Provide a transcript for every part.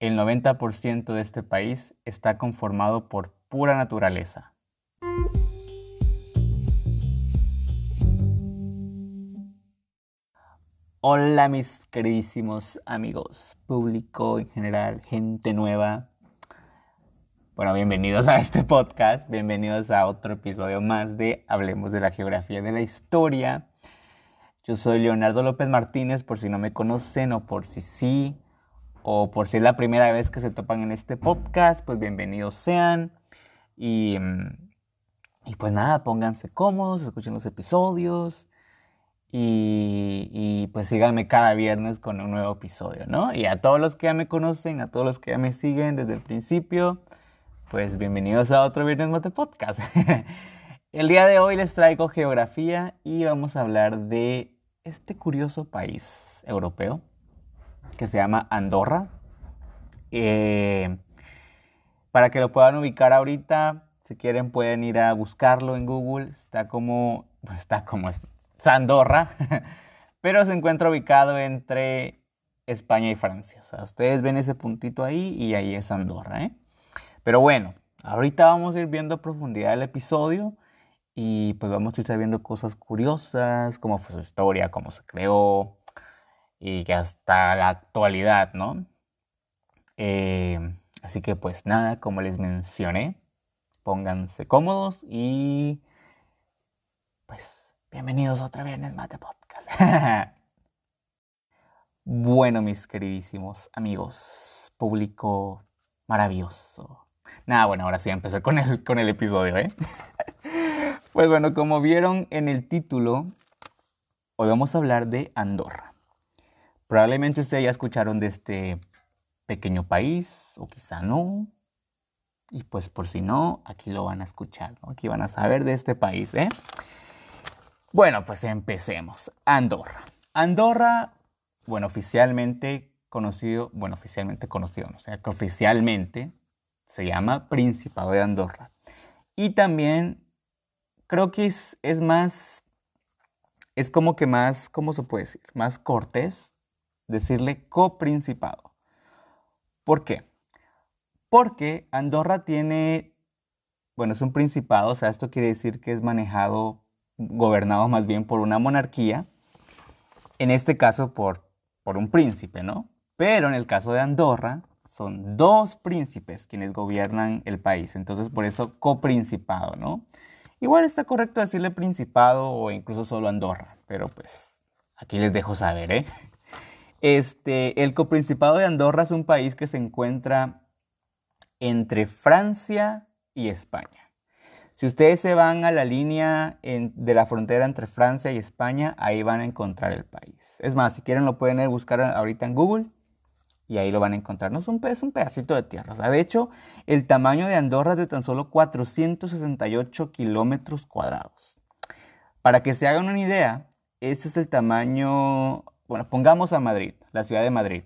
el 90% de este país está conformado por pura naturaleza. Hola mis queridísimos amigos, público en general, gente nueva. Bueno, bienvenidos a este podcast, bienvenidos a otro episodio más de Hablemos de la Geografía de la Historia. Yo soy Leonardo López Martínez, por si no me conocen o por si sí, o por si es la primera vez que se topan en este podcast, pues bienvenidos sean. Y, mm, y pues nada, pónganse cómodos, escuchen los episodios. Y, y, pues síganme cada viernes con un nuevo episodio, ¿no? Y a todos los que ya me conocen, a todos los que ya me siguen desde el principio, pues bienvenidos a otro Viernes Mate Podcast. el día de hoy les traigo geografía y vamos a hablar de este curioso país europeo que se llama Andorra. Eh, para que lo puedan ubicar ahorita, si quieren pueden ir a buscarlo en Google. Está como, está como es Andorra, pero se encuentra ubicado entre España y Francia. O sea, ustedes ven ese puntito ahí y ahí es Andorra, ¿eh? Pero bueno, ahorita vamos a ir viendo a profundidad el episodio y pues vamos a ir sabiendo cosas curiosas, cómo fue su historia, cómo se creó y que hasta la actualidad, ¿no? Eh, así que pues nada, como les mencioné, pónganse cómodos y pues bienvenidos a otro Viernes Mate Podcast. bueno, mis queridísimos amigos, público maravilloso. Nada, bueno, ahora sí empecé con el, con el episodio, ¿eh? pues bueno, como vieron en el título, hoy vamos a hablar de Andorra. Probablemente ustedes ya escucharon de este pequeño país, o quizá no. Y pues por si no, aquí lo van a escuchar, ¿no? Aquí van a saber de este país, ¿eh? Bueno, pues empecemos. Andorra. Andorra, bueno, oficialmente conocido, bueno, oficialmente conocido, o sea, que oficialmente se llama Principado de Andorra. Y también creo que es, es más, es como que más, ¿cómo se puede decir? Más cortés decirle coprincipado. ¿Por qué? Porque Andorra tiene, bueno, es un principado, o sea, esto quiere decir que es manejado, gobernado más bien por una monarquía, en este caso por, por un príncipe, ¿no? Pero en el caso de Andorra, son dos príncipes quienes gobiernan el país, entonces por eso coprincipado, ¿no? Igual está correcto decirle principado o incluso solo Andorra, pero pues aquí les dejo saber, ¿eh? Este, el coprincipado de Andorra es un país que se encuentra entre Francia y España. Si ustedes se van a la línea de la frontera entre Francia y España, ahí van a encontrar el país. Es más, si quieren lo pueden buscar ahorita en Google y ahí lo van a encontrar. No es un, es un pedacito de tierra. O sea, de hecho, el tamaño de Andorra es de tan solo 468 kilómetros cuadrados. Para que se hagan una idea, este es el tamaño, bueno, pongamos a Madrid, la ciudad de Madrid.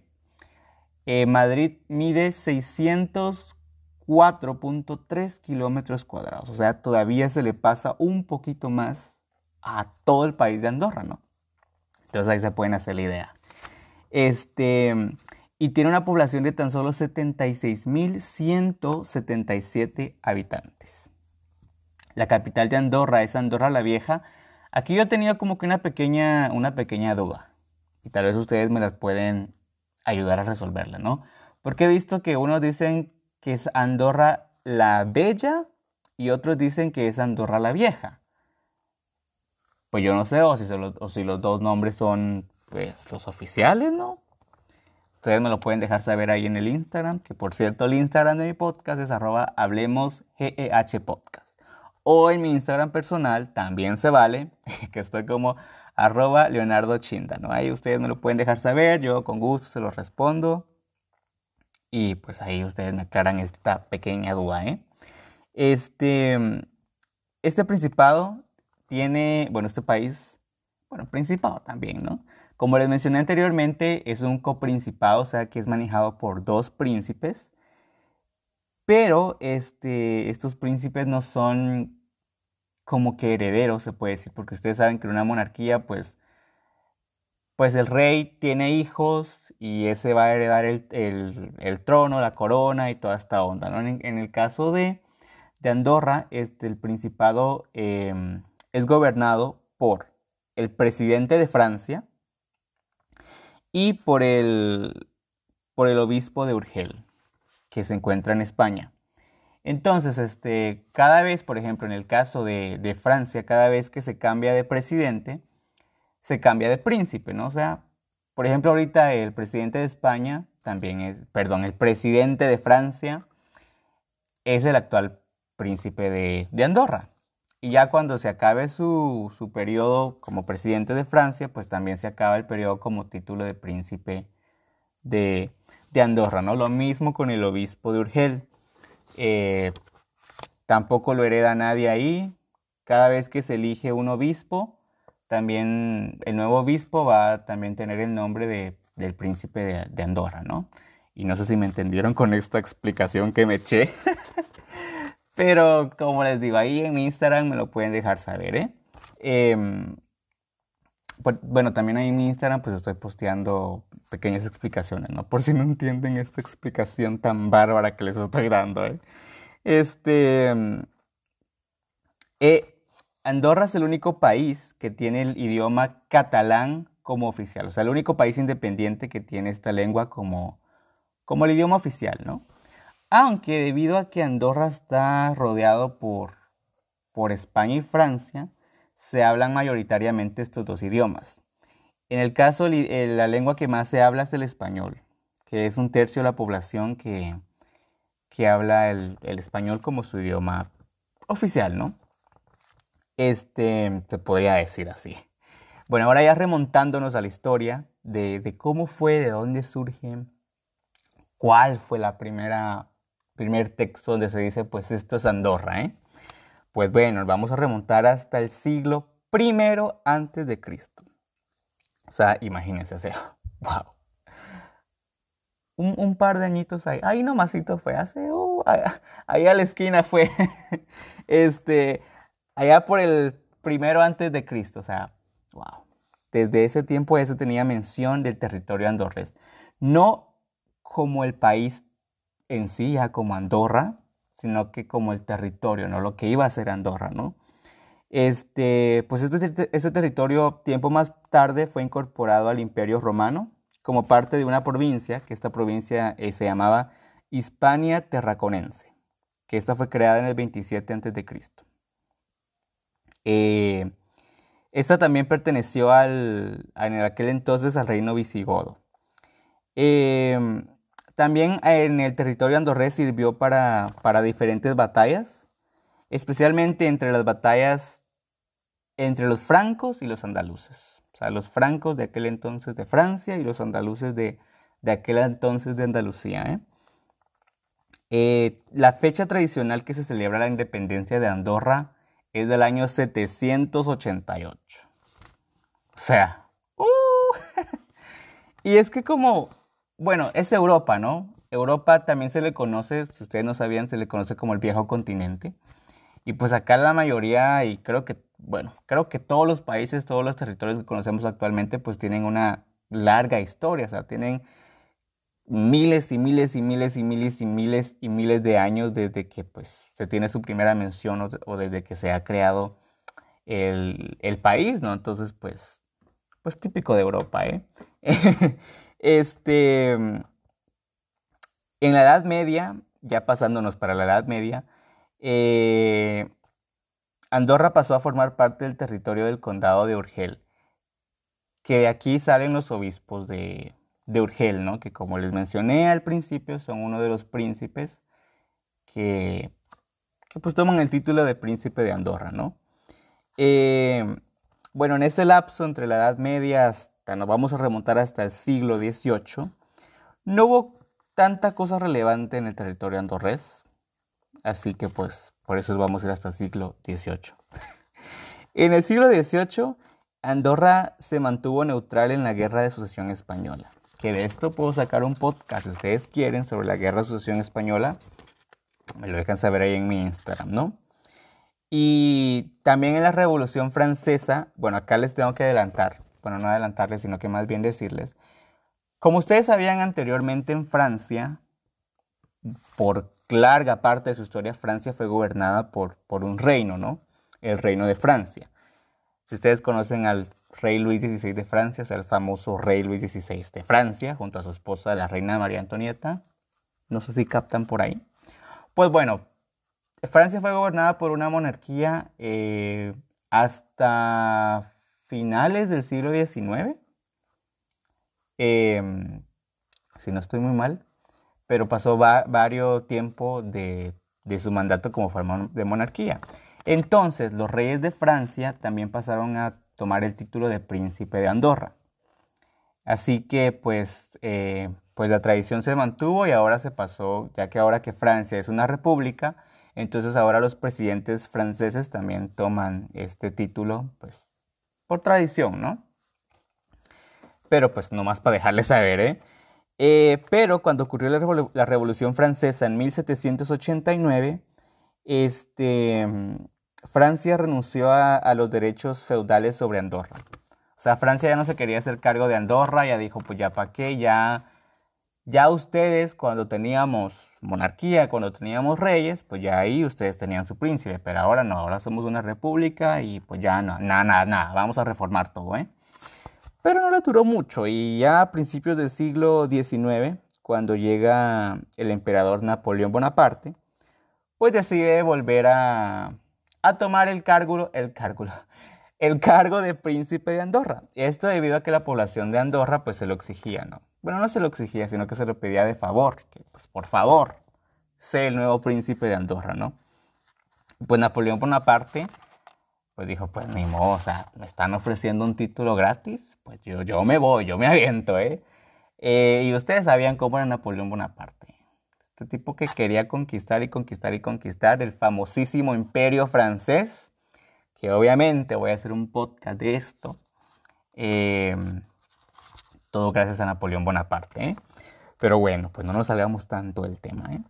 Eh, Madrid mide 604.3 kilómetros cuadrados. O sea, todavía se le pasa un poquito más a todo el país de Andorra, ¿no? Entonces ahí se pueden hacer la idea. Este, y tiene una población de tan solo 76.177 habitantes. La capital de Andorra es Andorra la Vieja. Aquí yo he tenido como que una pequeña, una pequeña duda y tal vez ustedes me las pueden ayudar a resolverla, ¿no? Porque he visto que unos dicen que es Andorra la Bella y otros dicen que es Andorra la Vieja. Pues yo no sé, o si, los dos nombres son pues, los oficiales, ¿no? Ustedes me lo pueden dejar saber ahí en el Instagram, que por cierto el Instagram de mi podcast es arroba hablemos GEH podcast. O en mi Instagram personal también se vale, que estoy como arroba Leonardo Chinda, ¿no? Ahí ustedes me lo pueden dejar saber, yo con gusto se los respondo. Y pues ahí ustedes me aclaran esta pequeña duda, ¿eh? Este, este principado tiene, bueno, este país, bueno, principado también, ¿no? Como les mencioné anteriormente, es un coprincipado, o sea que es manejado por dos príncipes, pero este, estos príncipes no son como que herederos, se puede decir, porque ustedes saben que en una monarquía, pues, pues el rey tiene hijos y ese va a heredar el, trono, la corona y toda esta onda. ¿no? En, el caso de, de Andorra, este, el principado em, es gobernado por el presidente de Francia y por el, por el obispo de Urgel, que se encuentra en España. Entonces, este, cada vez, por ejemplo, en el caso de, de Francia, cada vez que se cambia de presidente, se cambia de príncipe, ¿no? O sea, por ejemplo, ahorita el presidente de España también es, perdón, el presidente de Francia es el actual príncipe de, Andorra. Y ya cuando se acabe su, su, periodo como presidente de Francia, pues también se acaba el periodo como título de príncipe de, Andorra, ¿no? Lo mismo con el obispo de Urgel. Eh, tampoco lo hereda nadie ahí. Cada vez que se elige un obispo, también el nuevo obispo va a también tener el nombre de, del príncipe de, Andorra, ¿no? Y no sé si me entendieron con esta explicación que me eché. Pero como les digo, ahí en mi Instagram me lo pueden dejar saber, ¿eh? Pues, bueno, también ahí en mi Instagram pues estoy posteando pequeñas explicaciones, ¿no? Por si no entienden esta explicación tan bárbara que les estoy dando, ¿eh? Este... Eh, Andorra es el único país que tiene el idioma catalán como oficial, o sea, el único país independiente que tiene esta lengua como, como el idioma oficial, ¿no? Aunque debido a que Andorra está rodeado por, por España y Francia, se hablan mayoritariamente estos dos idiomas. En el caso, la lengua que más se habla es el español, que es un tercio de la población que, que habla el, el español como su idioma oficial, ¿no? Este, te podría decir así. Bueno, ahora ya remontándonos a la historia de, cómo fue, de dónde surge, cuál fue la primera, primer texto donde se dice, pues esto es Andorra, ¿eh? Pues bueno, vamos a remontar hasta el siglo primero antes de Cristo. O sea, imagínense, o wow. Un, par de añitos ahí, ahí nomasito fue, hace, uh, ahí a la esquina fue, este, allá por el primero antes de Cristo, o sea, wow. Desde ese tiempo eso tenía mención del territorio andorrés. No como el país en sí, ya como Andorra, sino que como el territorio, ¿no? Lo que iba a ser Andorra, ¿no? Este, pues este, este territorio tiempo más tarde fue incorporado al Imperio Romano como parte de una provincia, que esta provincia eh, se llamaba Hispania Terraconense, que esta fue creada en el 27 a.C. Eh, esta también perteneció al, en aquel entonces al reino visigodo. Em, también en el territorio andorrés sirvió para, para diferentes batallas, especialmente entre las batallas entre los francos y los andaluces. O sea, los francos de aquel entonces de Francia y los andaluces de, de aquel entonces de Andalucía. ¿eh? Eh, la fecha tradicional que se celebra la independencia de Andorra es del año 788. O sea, uh, y es que como, bueno, es Europa, ¿no? Europa también se le conoce, si ustedes no sabían, se le conoce como el viejo continente. Y pues acá la mayoría, y creo que, bueno, creo que todos los países, todos los territorios que conocemos actualmente, pues tienen una larga historia, o sea, tienen miles y miles y miles y miles y miles y miles de años desde que pues, se tiene su primera mención o, desde que se ha creado el, país, ¿no? Entonces, pues, pues típico de Europa, ¿eh? este, en la Edad Media, ya pasándonos para la Edad Media, eh, Andorra pasó a formar parte del territorio del condado de Urgel, que de aquí salen los obispos de, de Urgel, ¿no? que como les mencioné al principio, son uno de los príncipes que, pues toman el título de príncipe de Andorra. ¿no? Eh, bueno, en ese lapso entre la Edad Media hasta, nos vamos a remontar hasta el siglo XVIII, no hubo tanta cosa relevante en el territorio andorrés, así que pues por eso vamos a ir hasta el siglo XVIII. en el siglo XVIII, Andorra se mantuvo neutral en la Guerra de Sucesión Española que de esto puedo sacar un podcast si ustedes quieren sobre la Guerra de Sucesión Española. Me lo dejan saber ahí en mi Instagram, ¿no? Y también en la Revolución Francesa, bueno, acá les tengo que adelantar. Bueno, no adelantarles, sino que más bien decirles, como ustedes sabían anteriormente en Francia, por larga parte de su historia, Francia fue gobernada por, por un reino, ¿no? El reino de Francia. Si ustedes conocen al rey Luis XVI de Francia, o sea, el famoso rey Luis XVI de Francia, junto a su esposa, la reina María Antonieta, no sé si captan por ahí. Pues bueno, Francia fue gobernada por una monarquía eh, hasta finales del siglo XIX. Em, si no estoy muy mal, pero pasó varios tiempo de, de, su mandato como forma de monarquía. Entonces, los reyes de Francia también pasaron a tomar el título de príncipe de Andorra. Así que, pues, eh, pues la tradición se mantuvo y ahora se pasó, ya que ahora que Francia es una república, entonces ahora los presidentes franceses también toman este título, pues, por tradición, ¿no? Pero pues nomás para dejarles saber, ¿eh? eh pero cuando ocurrió la, Revolución Francesa en 1789, este, Francia renunció a, los derechos feudales sobre Andorra. O sea, Francia ya no se quería hacer cargo de Andorra, ya dijo, pues ya para qué, ya, ya ustedes cuando teníamos monarquía, cuando teníamos reyes, pues ya ahí ustedes tenían su príncipe, pero ahora no, ahora somos una república y pues ya no, nada, nada, nada, vamos a reformar todo, ¿eh? Pero no le duró mucho y ya a principios del siglo XIX, cuando llega el emperador Napoleón Bonaparte, pues decide volver a, a tomar el cargo, el cargo, el cargo de príncipe de Andorra. Esto debido a que la población de Andorra pues se lo exigía, ¿no? Bueno, no se lo exigía, sino que se lo pedía de favor, que pues por favor, sé el nuevo príncipe de Andorra, ¿no? Pues Napoleón Bonaparte pues dijo, pues ni modo, o sea, me están ofreciendo un título gratis, pues yo, yo me voy, yo me aviento, ¿eh? ¿eh? Y ustedes sabían cómo era Napoleón Bonaparte. Este tipo que quería conquistar y conquistar y conquistar el famosísimo imperio francés, que obviamente voy a hacer un podcast de esto. Em, todo gracias a Napoleón Bonaparte. ¿eh? Pero bueno, pues no nos salgamos tanto del tema. ¿eh?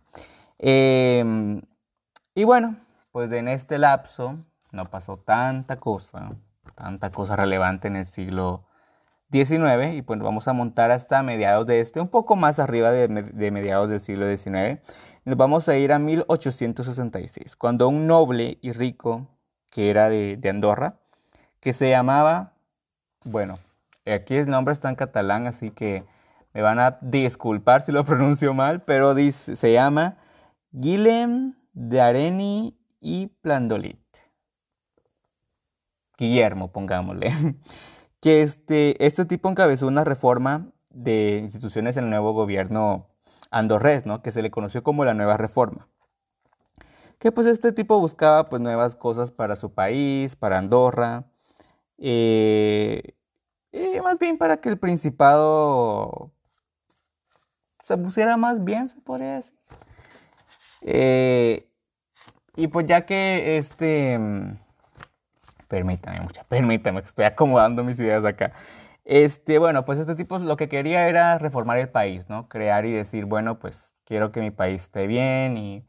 Em, y bueno, pues en este lapso no pasó tanta cosa, tanta cosa relevante en el siglo 19 y pues vamos a montar hasta mediados de este, un poco más arriba de, mediados del siglo XIX. Nos vamos a ir a 1866, cuando un noble y rico que era de, Andorra, que se llamaba, bueno, aquí el nombre está en catalán, así que me van a disculpar si lo pronuncio mal, pero se llama Guillem de Areni y Plandolit. Guillermo, pongámosle. que este, este tipo encabezó una reforma de instituciones en el nuevo gobierno andorrés, ¿no? que se le conoció como la nueva reforma. Que pues este tipo buscaba pues nuevas cosas para su país, para Andorra, eh, y más bien para que el principado se pusiera más bien, se podría decir. Eh, y pues ya que este Permítame, mucha, permítame, que estoy acomodando mis ideas acá. Este, bueno, pues este tipo lo que quería era reformar el país, ¿no? Crear y decir, bueno, pues quiero que mi país esté bien y,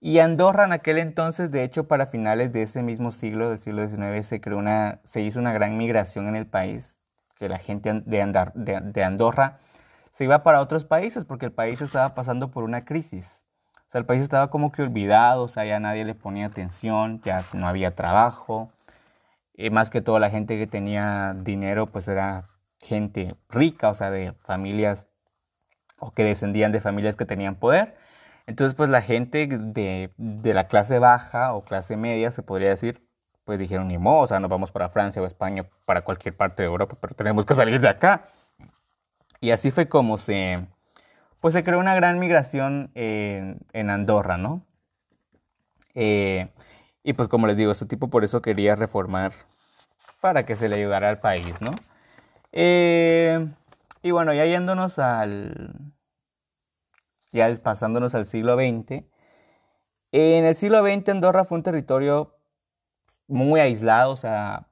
y Andorra en aquel entonces, de hecho, para finales de ese mismo siglo, del siglo XIX, se creó una, se hizo una gran migración en el país, que la gente de, Andar, de Andorra se iba para otros países porque el país estaba pasando por una crisis. O sea, el país estaba como que olvidado, o sea, ya nadie le ponía atención, ya no había trabajo, y más que todo la gente que tenía dinero, pues era gente rica, o sea, de familias o que descendían de familias que tenían poder. Entonces, pues la gente de, de la clase baja o clase media, se podría decir, pues dijeron, ni modo, o sea, nos vamos para Francia o España, para cualquier parte de Europa, pero tenemos que salir de acá. Y así fue como se, pues se creó una gran migración en, en Andorra, ¿no? Eh, y pues como les digo, este tipo por eso quería reformar para que se le ayudara al país, ¿no? Eh, y bueno, ya yéndonos al... ya pasándonos al siglo XX, en el siglo XX Andorra fue un territorio muy aislado, o sea,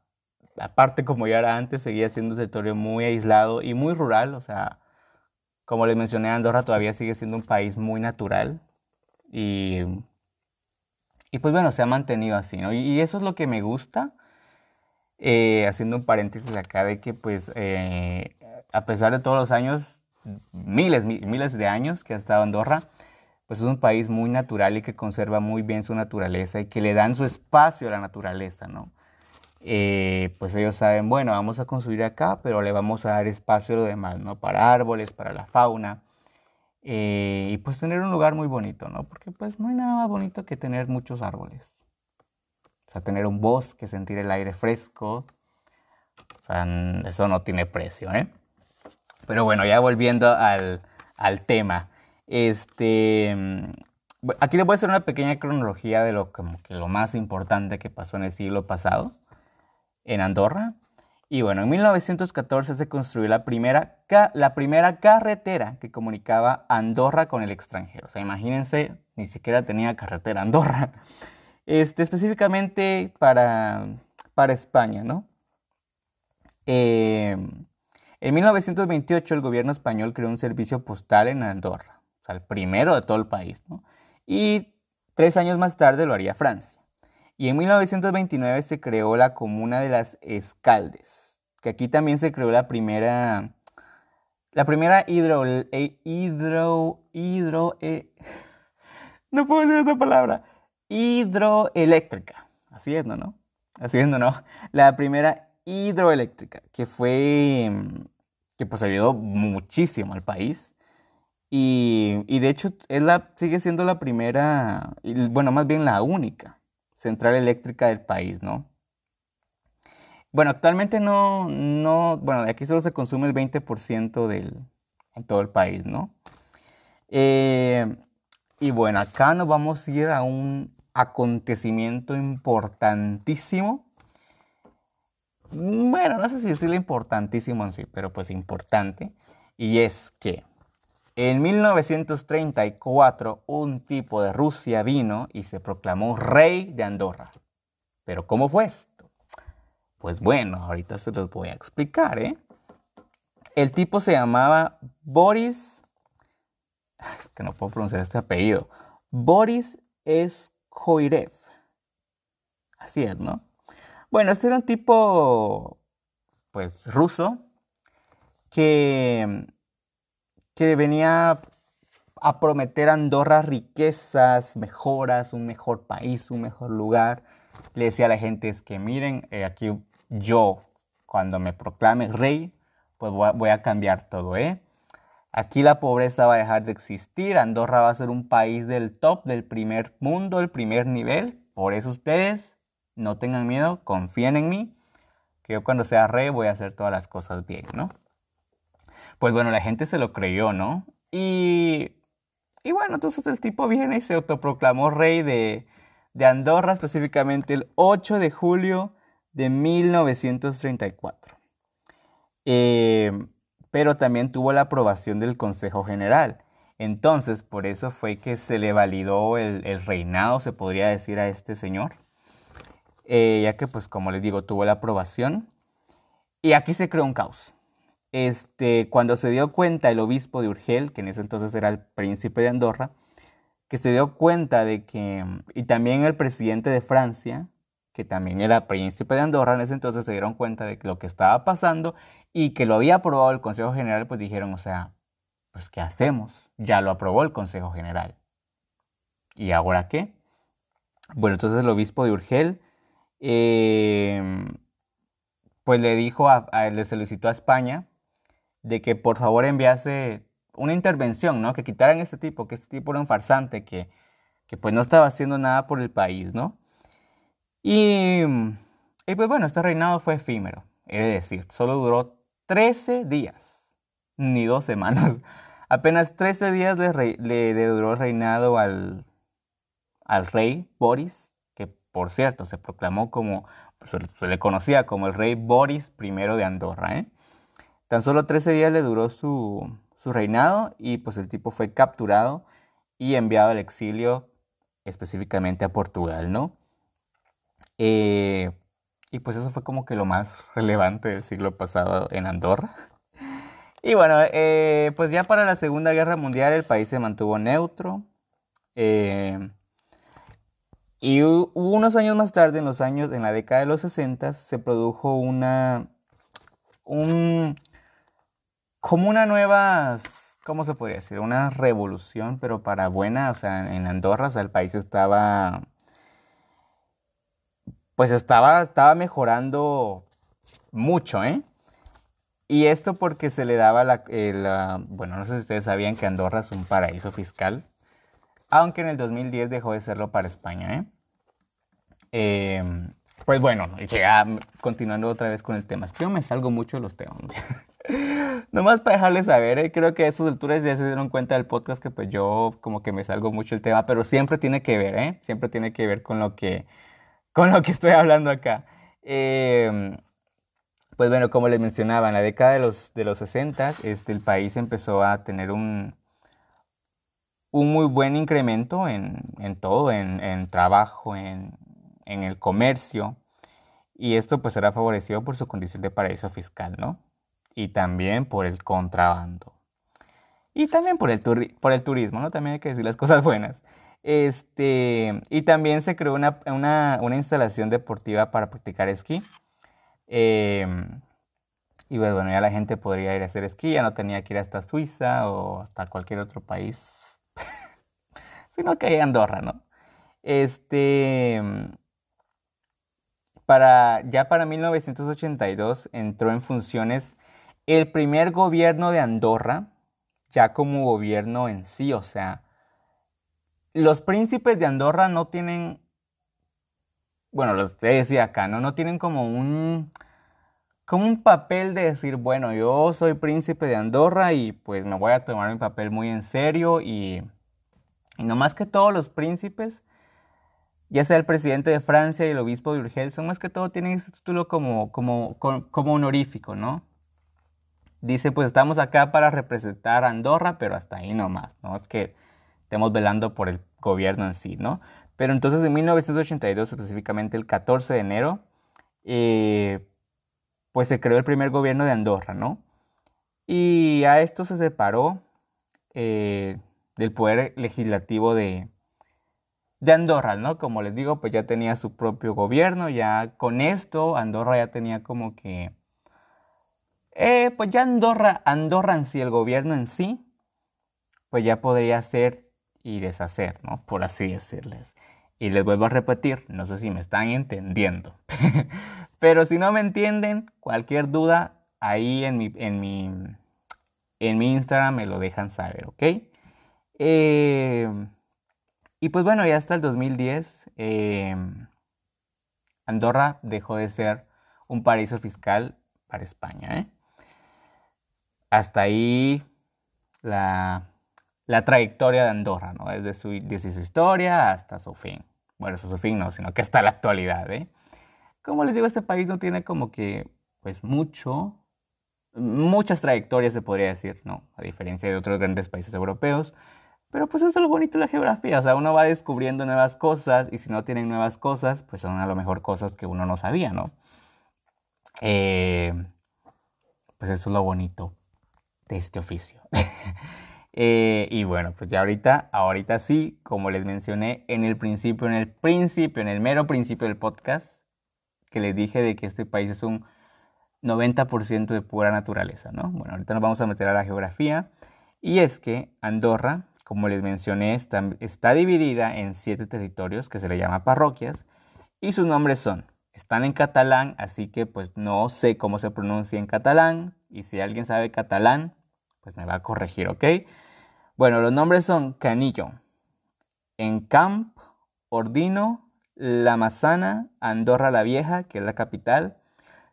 aparte como ya era antes, seguía siendo un territorio muy aislado y muy rural, o sea, como les mencioné, Andorra todavía sigue siendo un país muy natural y y pues bueno, se ha mantenido así, ¿no? Y, eso es lo que me gusta. Eh, haciendo un paréntesis acá de que pues eh, a pesar de todos los años, miles, miles de años que ha estado Andorra, pues es un país muy natural y que conserva muy bien su naturaleza y que le dan su espacio a la naturaleza, ¿no? Eh, pues ellos saben, bueno, vamos a construir acá, pero le vamos a dar espacio a lo demás, ¿no? Para árboles, para la fauna. y pues tener un lugar muy bonito, ¿no? Porque pues no hay nada más bonito que tener muchos árboles. O sea, tener un bosque, sentir el aire fresco. O sea, eso no tiene precio, ¿eh? Pero bueno, ya volviendo al, tema. Este, mm, aquí les voy a hacer una pequeña cronología de lo, como que lo más importante que pasó en el siglo pasado en Andorra. Y bueno, en 1914 se construyó la primera, la primera carretera que comunicaba Andorra con el extranjero. O sea, imagínense, ni siquiera tenía carretera Andorra este, específicamente para, para España, ¿no? Eh, en 1928 el gobierno español creó un servicio postal en Andorra, o sea, el primero de todo el país, ¿no? Y tres años más tarde lo haría Francia. Y en 1929 se creó la comuna de las Escaldes, que aquí también se creó la primera, la primera hidro, eh, hidro, hidro, eh, no puedo decir esta palabra, hidroeléctrica. Así es, ¿no? ¿no? Así es, ¿no? ¿no? La primera hidroeléctrica, que fue, que pues ayudó muchísimo al país. Y, de hecho es la, sigue siendo la primera, bueno, más bien la única central eléctrica del país, ¿no? Bueno, actualmente no, no, bueno, aquí solo se consume el 20% del, en todo el país, ¿no? Eh, y bueno, acá nos vamos a ir a un acontecimiento importantísimo. Bueno, no sé si decirle importantísimo en sí, pero pues importante. Y es que en 1934 un tipo de Rusia vino y se proclamó rey de Andorra. Pero ¿cómo fue esto? Pues bueno, ahorita se los voy a explicar, ¿eh? El tipo se llamaba Boris... Es que no puedo pronunciar este apellido. Boris es Joirev. Así es, ¿no? Bueno, este era un tipo, pues, ruso, que, que venía a prometer a Andorra riquezas, mejoras, un mejor país, un mejor lugar. Le decía a la gente, es que miren, eh, aquí yo, cuando me proclame rey, pues voy a cambiar todo, ¿eh? Aquí la pobreza va a dejar de existir, Andorra va a ser un país del top, del primer mundo, el primer nivel. Por eso ustedes no tengan miedo, confíen en mí, que yo cuando sea rey voy a hacer todas las cosas bien, ¿no? Pues bueno, la gente se lo creyó, ¿no? Y, y bueno, entonces el tipo viene y se autoproclamó rey de, de Andorra, específicamente el 8 de julio de 1934. Eh, pero también tuvo la aprobación del Consejo General. Entonces, por eso fue que se le validó el, reinado, se podría decir, a este señor, eh, ya que, pues, como les digo, tuvo la aprobación. Y aquí se creó un caos. Este, cuando se dio cuenta el obispo de Urgel, que en ese entonces era el príncipe de Andorra, que se dio cuenta de que, y también el presidente de Francia, que también era príncipe de Andorra, en ese entonces se dieron cuenta de lo que estaba pasando y que lo había aprobado el Consejo General, pues dijeron, o sea, pues ¿qué hacemos? Ya lo aprobó el Consejo General. ¿Y ahora qué? Bueno, entonces el obispo de Urgel, em, pues le dijo, a, le solicitó a España de que por favor enviase una intervención, ¿no? Que quitaran a este tipo, que este tipo era un farsante, que, que pues no estaba haciendo nada por el país, ¿no? Y, y pues bueno, este reinado fue efímero, es decir, solo duró 13 días, ni dos semanas. Apenas 13 días le, duró el reinado al, al, rey Boris, que por cierto se proclamó como, se, le conocía como el rey Boris I de Andorra. ¿eh? Tan solo 13 días le duró su, su reinado y pues el tipo fue capturado y enviado al exilio específicamente a Portugal, ¿no? Eh, y pues eso fue como que lo más relevante del siglo pasado en Andorra. Y bueno, eh, pues ya para la Segunda Guerra Mundial el país se mantuvo neutro. Eh, Y unos años más tarde, en los años, en la década de los 60, se produjo una, un, como una nueva, ¿cómo se podría decir? Una revolución, pero para buena, o sea, en Andorra, o sea, el país estaba, pues estaba, estaba mejorando mucho, ¿eh? Y esto porque se le daba la, bueno, no sé si ustedes sabían que Andorra es un paraíso fiscal, aunque en el 2010 dejó de serlo para España, ¿eh? Em, pues bueno, ya continuando otra vez con el tema, yo me salgo mucho de los temas. Nomás para dejarles saber, ¿eh? creo que a estas alturas ya se dieron cuenta del podcast que pues yo como que me salgo mucho del tema, pero siempre tiene que ver, ¿eh? Siempre tiene que ver con lo que, con lo que estoy hablando acá. Eh, pues bueno, como les mencionaba, en la década de los, de los 60 este, el país empezó a tener un, un muy buen incremento en, todo, en, trabajo, en, el comercio, y esto pues era favorecido por su condición de paraíso fiscal, ¿no? Y también por el contrabando. Y también por el, por el turismo, ¿no? También hay que decir las cosas buenas. Este, y también se creó una, una, instalación deportiva para practicar esquí Em, y pues, bueno, ya la gente podría ir a hacer esquí, ya no tenía que ir hasta Suiza o hasta cualquier otro país, sino que hay Andorra, ¿no? Este, para, ya para 1982 entró en funciones el primer gobierno de Andorra, ya como gobierno en sí, o sea, los príncipes de Andorra no tienen bueno, los decía acá, ¿no? No tienen como un, como un papel de decir, bueno, yo soy príncipe de Andorra y pues me voy a tomar mi papel muy en serio y, y no más que todos los príncipes, ya sea el presidente de Francia y el obispo de Urgel, son más que todo tienen ese título como, como, como honorífico, ¿no? Dice, pues estamos acá para representar a Andorra, pero hasta ahí nomás, ¿no? Es que estemos velando por el gobierno en sí, ¿no? Pero entonces en 1982, específicamente el 14 de enero, eh, pues se creó el primer gobierno de Andorra, ¿no? Y a esto se separó eh, del poder legislativo de, de Andorra, ¿no? Como les digo, pues ya tenía su propio gobierno, ya con esto Andorra ya tenía como que... Eh, pues ya Andorra, Andorra en sí, el gobierno en sí, pues ya podría hacer y deshacer, ¿no? Por así decirles. Y les vuelvo a repetir, no sé si me están entendiendo. Pero si no me entienden, cualquier duda, ahí en mi, en mi, en mi Instagram me lo dejan saber, ¿ok? Eh, y pues bueno, ya hasta el 2010, eh, Andorra dejó de ser un paraíso fiscal para España. ¿eh? Hasta ahí la, la, trayectoria de Andorra, ¿no? Desde su, desde su historia hasta su fin bueno, es su fin, no, sino que está la actualidad, ¿eh? Como les digo, este país no tiene como que, pues mucho, muchas trayectorias se podría decir, ¿no? A diferencia de otros grandes países europeos. Pero pues eso es lo bonito de la geografía, o sea, uno va descubriendo nuevas cosas y si no tienen nuevas cosas, pues son a lo mejor cosas que uno no sabía, ¿no? Eh, pues eso es lo bonito de este oficio. Eh, y bueno, pues ya ahorita, ahorita sí, como les mencioné en el principio, en el principio, en el mero principio del podcast, que les dije de que este país es un 90% de pura naturaleza, ¿no? Bueno, ahorita nos vamos a meter a la geografía. Y es que Andorra, como les mencioné, está, está dividida en siete territorios que se le llama parroquias y sus nombres son, están en catalán, así que pues no sé cómo se pronuncia en catalán y si alguien sabe catalán, pues me va a corregir, ¿ok? Bueno, los nombres son Canillo, Encamp, Ordino, La Mazana, Andorra la Vieja, que es la capital,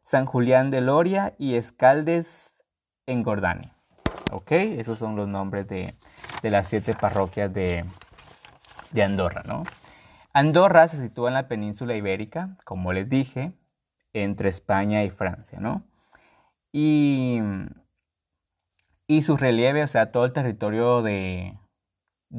San Julián de Loria y Escaldes en Gordani. ¿Ok? Esos son los nombres de, las siete parroquias de, de Andorra, ¿no? Andorra se sitúa en la península ibérica, como les dije, entre España y Francia, ¿no? Y y su relieve, o sea, todo el territorio de,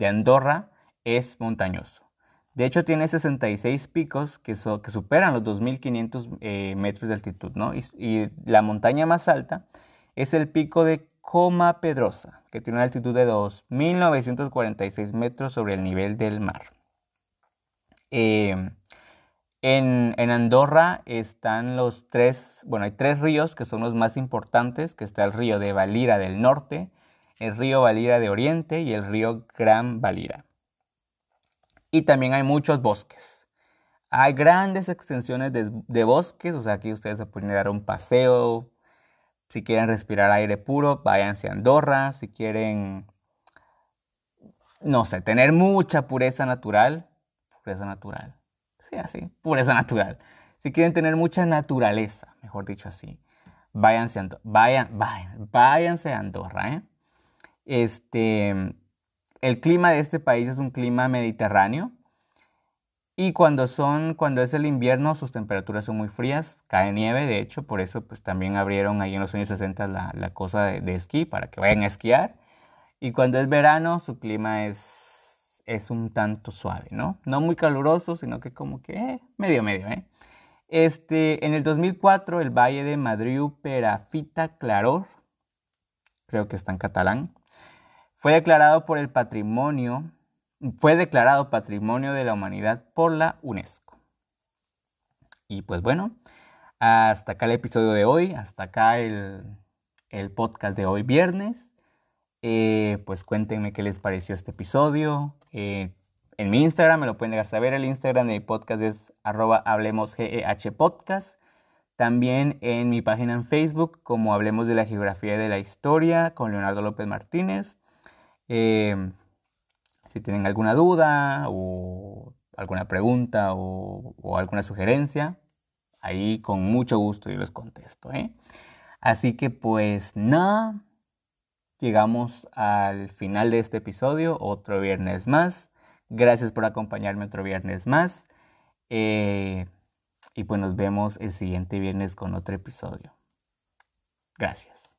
Andorra es montañoso. De hecho, tiene 66 picos que, que superan los 2.500 eh, metros de altitud, ¿no? Y, la montaña más alta es el pico de Coma Pedrosa, que tiene una altitud de 2.946 metros sobre el nivel del mar. Eh, en, Andorra están los tres, bueno, hay tres ríos que son los más importantes, que está el río de Valira del norte, el río Valira de oriente y el río Gran Valira. Y también hay muchos bosques. Hay grandes extensiones de, de bosques, o sea, aquí ustedes se pueden dar un paseo. Si quieren respirar aire puro, váyanse a Andorra. Si quieren, no sé, tener mucha pureza natural, pureza natural Sí, así, pureza natural. Si quieren tener mucha naturaleza, mejor dicho así, váyanse a Andorra, vayan, vayan, váyanse a Andorra. ¿eh? Este, el clima de este país es un clima mediterráneo. Y cuando son, cuando es el invierno, sus temperaturas son muy frías, cae nieve, de hecho, por eso pues también abrieron ahí en los años 60 la, la cosa de, de esquí, para que vayan a esquiar. Y cuando es verano, su clima es es un tanto suave, ¿no? No muy caluroso, sino que como que eh, medio medio, ¿eh? Este, en el 2004, el Valle de Madriu Perafita Claror, creo que está en catalán, fue declarado por el patrimonio, fue declarado Patrimonio de la Humanidad por la UNESCO. Y pues bueno, hasta acá el episodio de hoy, hasta acá el, el podcast de hoy viernes. Eh, pues cuéntenme qué les pareció este episodio. Eh, en mi Instagram me lo pueden dejar saber. El Instagram de mi podcast es arroba hablemosgehpodcast. También en mi página en Facebook como Hablemos de la Geografía y de la Historia con Leonardo López Martínez. Eh, si tienen alguna duda o alguna pregunta o, o, alguna sugerencia, ahí con mucho gusto yo les contesto. Así que pues nada llegamos al final de este episodio, otro viernes más. Gracias por acompañarme otro viernes más. Eh, y pues nos vemos el siguiente viernes con otro episodio. Gracias.